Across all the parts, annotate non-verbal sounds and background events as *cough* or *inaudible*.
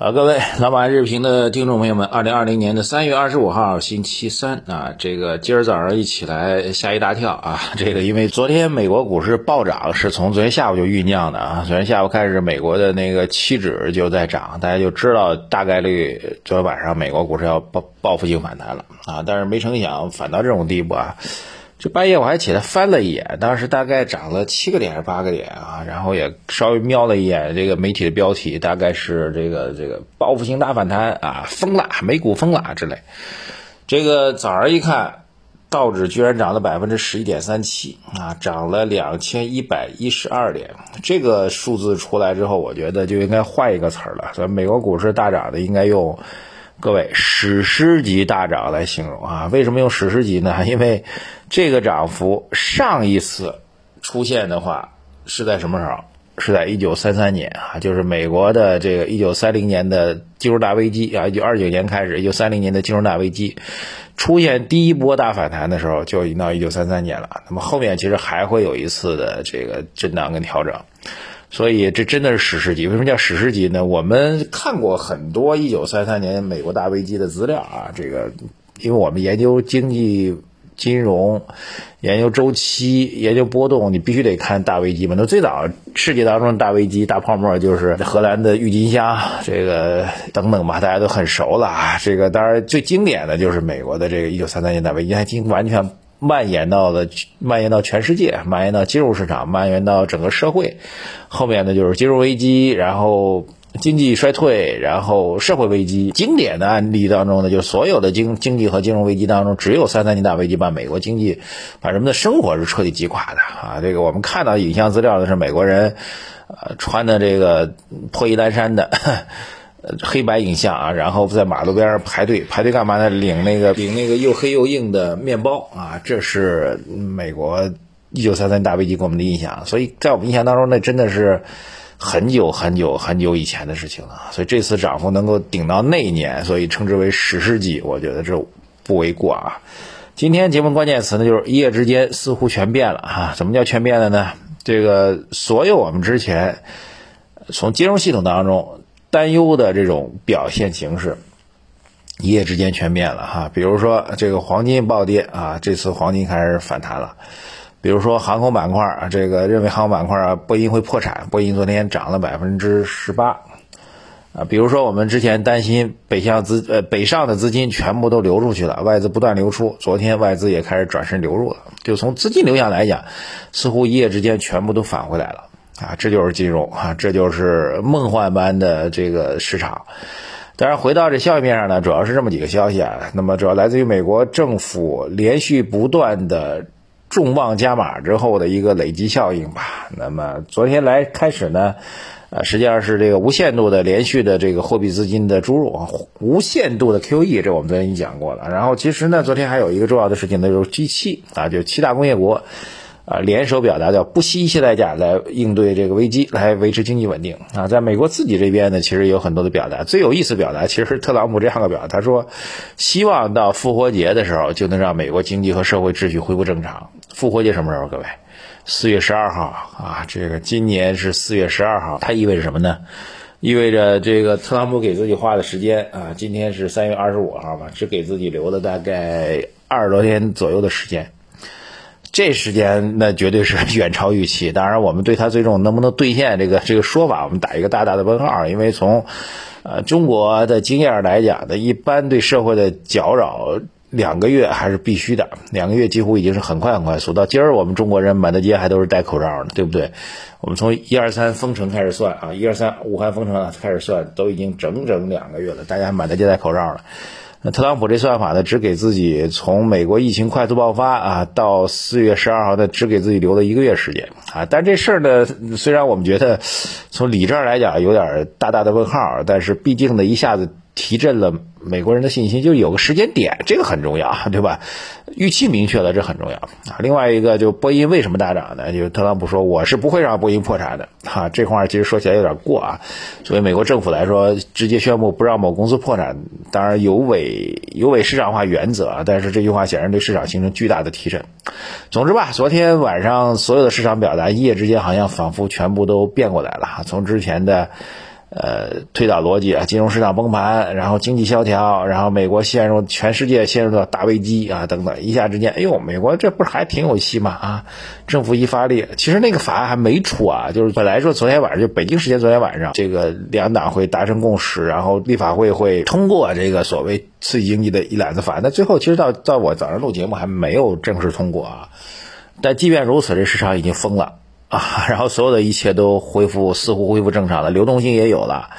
啊，各位老马日评的听众朋友们，二零二零年的三月二十五号星期三啊，这个今儿早上一起来吓一大跳啊！这个因为昨天美国股市暴涨是从昨天下午就酝酿的啊，昨天下午开始美国的那个期指就在涨，大家就知道大概率昨天晚上美国股市要报报复性反弹了啊，但是没成想反到这种地步啊。这半夜我还起来翻了一眼，当时大概涨了七个点还是八个点啊，然后也稍微瞄了一眼这个媒体的标题，大概是这个这个报复性大反弹啊，疯了，美股疯了之类。这个早上一看，道指居然涨了百分之十一点三七啊，涨了两千一百一十二点。这个数字出来之后，我觉得就应该换一个词儿了，所以美国股市大涨的应该用。各位，史诗级大涨来形容啊？为什么用史诗级呢？*laughs* 因为这个涨幅上一次出现的话是在什么时候？是在一九三三年啊，就是美国的这个一九三零年的金融大危机啊，一九二九年开始，一九三零年的金融大危机出现第一波大反弹的时候，就已经到一九三三年了。那么后面其实还会有一次的这个震荡跟调整。所以这真的是史诗级。为什么叫史诗级呢？我们看过很多一九三三年美国大危机的资料啊。这个，因为我们研究经济、金融，研究周期、研究波动，你必须得看大危机嘛。那最早世界当中的大危机、大泡沫就是荷兰的郁金香，这个等等吧，大家都很熟了啊。这个当然最经典的就是美国的这个一九三三年大危机，已经完全。蔓延到了，蔓延到全世界，蔓延到金融市场，蔓延到整个社会。后面呢，就是金融危机，然后经济衰退，然后社会危机。经典的案例当中呢，就所有的经经济和金融危机当中，只有三三年大危机把美国经济，把人们的生活是彻底击垮的啊！这个我们看到影像资料的是美国人，呃，穿的这个破衣烂衫的。黑白影像啊，然后在马路边上排队，排队干嘛呢？领那个领那个又黑又硬的面包啊，这是美国一九三三大危机给我们的印象。所以在我们印象当中，那真的是很久很久很久以前的事情了。所以这次涨幅能够顶到那一年，所以称之为史诗级，我觉得这不为过啊。今天节目关键词呢，就是一夜之间似乎全变了啊。怎么叫全变了呢？这个所有我们之前从金融系统当中。担忧的这种表现形式，一夜之间全变了哈。比如说这个黄金暴跌啊，这次黄金开始反弹了。比如说航空板块啊，这个认为航空板块啊，波音会破产，波音昨天涨了百分之十八啊。比如说我们之前担心北向资呃北上的资金全部都流出去了，外资不断流出，昨天外资也开始转身流入了。就从资金流向来讲，似乎一夜之间全部都返回来了。啊，这就是金融啊，这就是梦幻般的这个市场。当然，回到这消息面上呢，主要是这么几个消息啊。那么，主要来自于美国政府连续不断的重磅加码之后的一个累积效应吧。那么，昨天来开始呢，呃，实际上是这个无限度的连续的这个货币资金的注入啊，无限度的 QE，这我们昨天已经讲过了。然后，其实呢，昨天还有一个重要的事情，那就是 G7 啊，就七大工业国。啊，联手表达叫不惜一切代价来应对这个危机，来维持经济稳定啊。在美国自己这边呢，其实有很多的表达。最有意思表达，其实是特朗普这样的表达，他说希望到复活节的时候就能让美国经济和社会秩序恢复正常。复活节什么时候？各位，四月十二号啊。这个今年是四月十二号，它意味着什么呢？意味着这个特朗普给自己花的时间啊，今天是三月二十五号嘛，只给自己留了大概二十多天左右的时间。这时间那绝对是 *laughs* 远超预期，当然我们对他最终能不能兑现这个这个说法，我们打一个大大的问号。因为从呃中国的经验来讲呢，一般对社会的搅扰两个月还是必须的，两个月几乎已经是很快很快速。到今儿我们中国人满大街还都是戴口罩呢，对不对？我们从一二三封城开始算啊，一二三武汉封城开始算，都已经整整两个月了，大家满大街戴口罩了。那特朗普这算法呢，只给自己从美国疫情快速爆发啊到四月十二号呢，只给自己留了一个月时间啊。但这事儿呢，虽然我们觉得从理智上来讲有点大大的问号，但是毕竟呢，一下子提振了。美国人的信心就有个时间点，这个很重要，*laughs* 对吧？预期明确了，这很重要啊。另外一个，就波音为什么大涨呢？就是特朗普说我是不会让波音破产的，哈，这话其实说起来有点过啊。作为美国政府来说，直接宣布不让某公司破产，当然有违有违市场化原则啊。但是这句话显然对市场形成巨大的提振。总之吧，昨天晚上所有的市场表达一夜之间好像仿佛全部都变过来了，从之前的。呃，推导逻辑啊，金融市场崩盘，然后经济萧条，然后美国陷入全世界陷入到大危机啊，等等，一下之间，哎呦，美国这不是还挺有戏吗？啊，政府一发力，其实那个法案还没出啊，就是本来说昨天晚上就北京时间昨天晚上，这个两党会达成共识，然后立法会会通过这个所谓刺激经济的一揽子法案，但最后其实到到我早上录节目还没有正式通过啊，但即便如此，这市场已经疯了。啊，*laughs* 然后所有的一切都恢复，似乎恢复正常了，流动性也有了，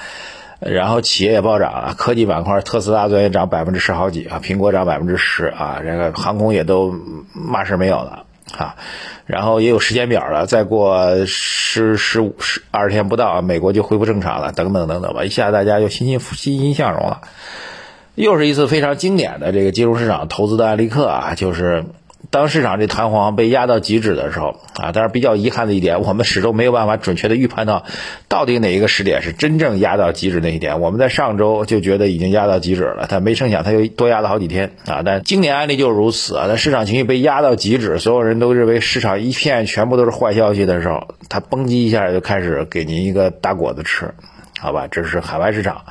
然后企业也暴涨了，科技板块，特斯拉昨天涨百分之十好几啊，苹果涨百分之十啊，这个航空也都嘛事没有了啊，然后也有时间表了，再过十十五十二十天不到，美国就恢复正常了，等等等等吧，一下大家又欣欣欣欣向荣了，又是一次非常经典的这个金融市场投资的案例课啊，就是。当市场这弹簧被压到极致的时候啊，但是比较遗憾的一点，我们始终没有办法准确的预判到到底哪一个时点是真正压到极致那一点。我们在上周就觉得已经压到极致了，但没成想它又多压了好几天啊。但经典案例就是如此啊。在市场情绪被压到极致，所有人都认为市场一片全部都是坏消息的时候，它嘣叽一下就开始给您一个大果子吃，好吧？这是海外市场。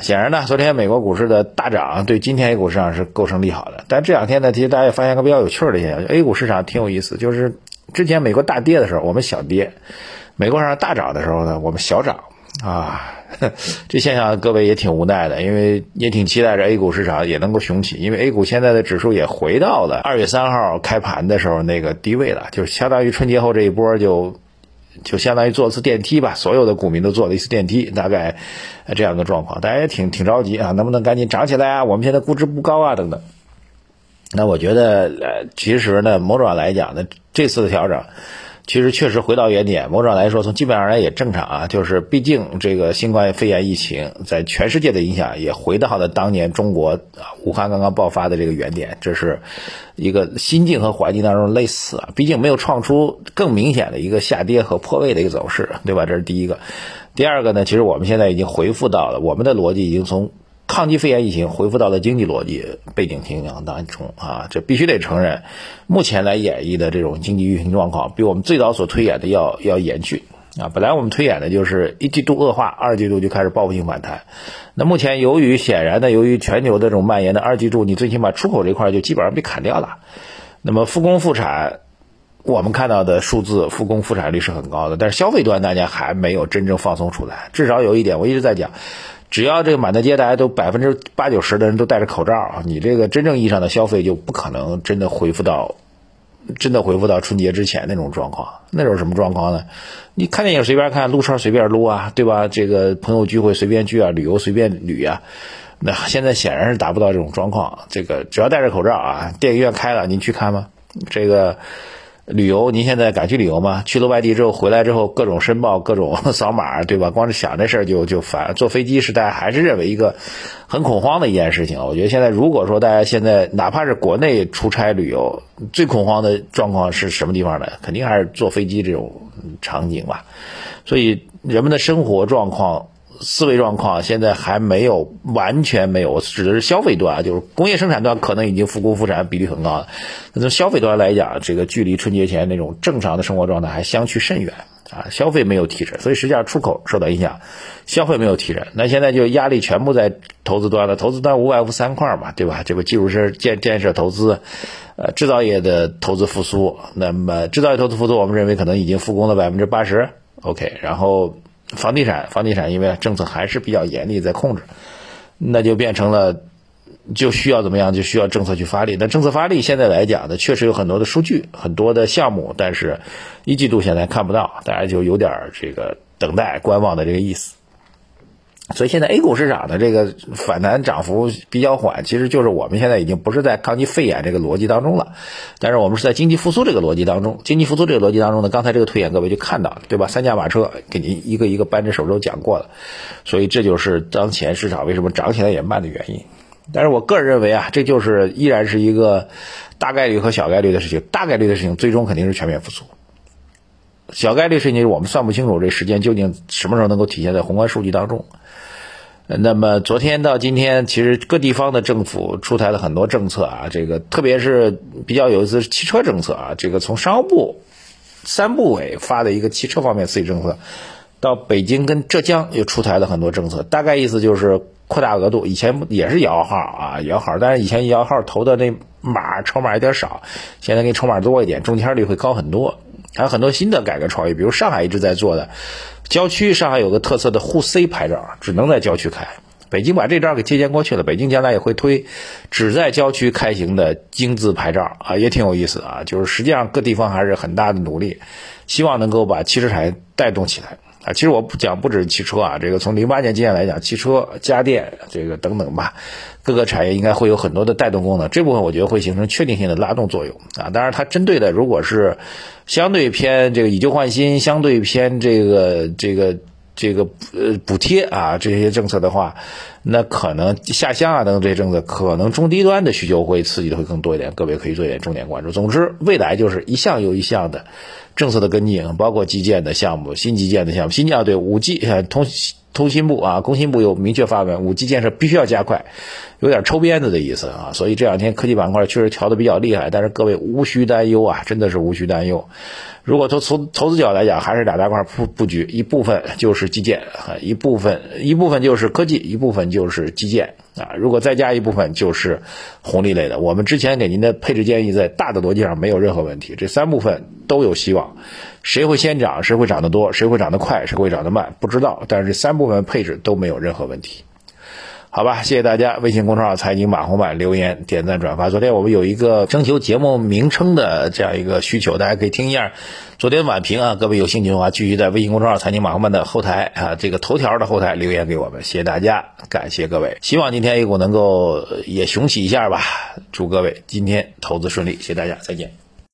显然呢，昨天美国股市的大涨对今天 A 股市场是构成利好的。但这两天呢，其实大家也发现个比较有趣的现象，A 股市场挺有意思，就是之前美国大跌的时候我们小跌，美国市场大涨的时候呢我们小涨啊。*laughs* 这现象各位也挺无奈的，因为也挺期待着 A 股市场也能够雄起，因为 A 股现在的指数也回到了二月三号开盘的时候那个低位了，就是相当于春节后这一波就。就相当于坐次电梯吧，所有的股民都坐了一次电梯，大概这样的状况，大家也挺挺着急啊，能不能赶紧涨起来啊？我们现在估值不高啊，等等。那我觉得，呃，其实呢，某种上来讲呢，这次的调整。其实确实回到原点，某种来说，从基本上来也正常啊。就是毕竟这个新冠肺炎疫情在全世界的影响也回到了当年中国啊武汉刚刚爆发的这个原点，这是一个心境和环境当中类似啊。毕竟没有创出更明显的一个下跌和破位的一个走势，对吧？这是第一个。第二个呢，其实我们现在已经回复到了我们的逻辑已经从。抗击肺炎疫情恢复到了经济逻辑背景情况当中啊，这必须得承认，目前来演绎的这种经济运行状况比我们最早所推演的要要严峻啊。本来我们推演的就是一季度恶化，二季度就开始报复性反弹。那目前由于显然的，由于全球的这种蔓延的二季度，你最起码出口这块就基本上被砍掉了。那么复工复产，我们看到的数字复工复产率是很高的，但是消费端大家还没有真正放松出来。至少有一点，我一直在讲。只要这个满大街大家都百分之八九十的人都戴着口罩，你这个真正意义上的消费就不可能真的恢复到，真的恢复到春节之前那种状况。那种什么状况呢？你看电影随便看，撸串随便撸啊，对吧？这个朋友聚会随便聚啊，旅游随便旅啊。那现在显然是达不到这种状况。这个只要戴着口罩啊，电影院开了，您去看吗？这个。旅游，您现在敢去旅游吗？去了外地之后回来之后，各种申报，各种扫码，对吧？*laughs* 光是想这事儿就就烦。坐飞机是大家还是认为一个很恐慌的一件事情。我觉得现在如果说大家现在哪怕是国内出差旅游，最恐慌的状况是什么地方呢？肯定还是坐飞机这种场景吧。所以人们的生活状况。思维状况现在还没有完全没有，我指的是消费端，就是工业生产端可能已经复工复产比例很高了。那从消费端来讲，这个距离春节前那种正常的生活状态还相去甚远啊，消费没有提振，所以实际上出口受到影响，消费没有提振。那现在就压力全部在投资端了，投资端无外乎三块嘛，对吧？这个基础设建建设投资，呃，制造业的投资复苏。那么制造业投资复苏，我们认为可能已经复工了百分之八十，OK，然后。房地产，房地产因为政策还是比较严厉，在控制，那就变成了就需要怎么样，就需要政策去发力。那政策发力现在来讲呢，确实有很多的数据，很多的项目，但是一季度现在看不到，大家就有点这个等待观望的这个意思。所以现在 A 股市场的这个反弹涨幅比较缓，其实就是我们现在已经不是在抗击肺炎这个逻辑当中了，但是我们是在经济复苏这个逻辑当中。经济复苏这个逻辑当中呢，刚才这个推演各位就看到了，对吧？三驾马车给你一个一个扳着手都讲过了，所以这就是当前市场为什么涨起来也慢的原因。但是我个人认为啊，这就是依然是一个大概率和小概率的事情。大概率的事情最终肯定是全面复苏，小概率事情我们算不清楚这时间究竟什么时候能够体现在宏观数据当中。那么昨天到今天，其实各地方的政府出台了很多政策啊，这个特别是比较有意思是，汽车政策啊，这个从商务部三部委发的一个汽车方面刺激政策，到北京跟浙江又出台了很多政策，大概意思就是扩大额度。以前也是摇号啊，摇号，但是以前摇号投的那码筹码有点少，现在给你筹码多一点，中签率会高很多。还有很多新的改革创意，比如上海一直在做的郊区，上海有个特色的沪 C 牌照，只能在郊区开。北京把这招给借鉴过去了，北京将来也会推只在郊区开行的京字牌照啊，也挺有意思啊。就是实际上各地方还是很大的努力，希望能够把汽车产业带动起来。啊，其实我不讲不止汽车啊，这个从零八年经验来讲，汽车、家电这个等等吧，各个产业应该会有很多的带动功能，这部分我觉得会形成确定性的拉动作用啊。当然，它针对的如果是相对偏这个以旧换新，相对偏这个这个这个呃补贴啊这些政策的话，那可能下乡啊等等这些政策，可能中低端的需求会刺激的会更多一点，各位可以做一点重点关注。总之，未来就是一项又一项的。政策的跟进，包括基建的项目、新基建的项目、新建对五 G 通通信部啊，工信部有明确发文，五 G 建设必须要加快，有点抽鞭子的意思啊。所以这两天科技板块确实调的比较厉害，但是各位无需担忧啊，真的是无需担忧。如果从从投资角度来讲，还是两大块布布局，一部分就是基建，一部分一部分就是科技，一部分就是基建啊。如果再加一部分就是红利类的，我们之前给您的配置建议在大的逻辑上没有任何问题，这三部分都有希望。谁会先涨，谁会涨得多，谁会涨得快，谁会涨得慢，不知道。但是三部分配置都没有任何问题。好吧，谢谢大家。微信公众号“财经马红版”留言、点赞、转发。昨天我们有一个征求节目名称的这样一个需求，大家可以听一下昨天晚评啊。各位有兴趣的话，继续在微信公众号“财经马红版”的后台啊，这个头条的后台留言给我们。谢谢大家，感谢各位。希望今天 A 股能够也雄起一下吧。祝各位今天投资顺利，谢谢大家，再见。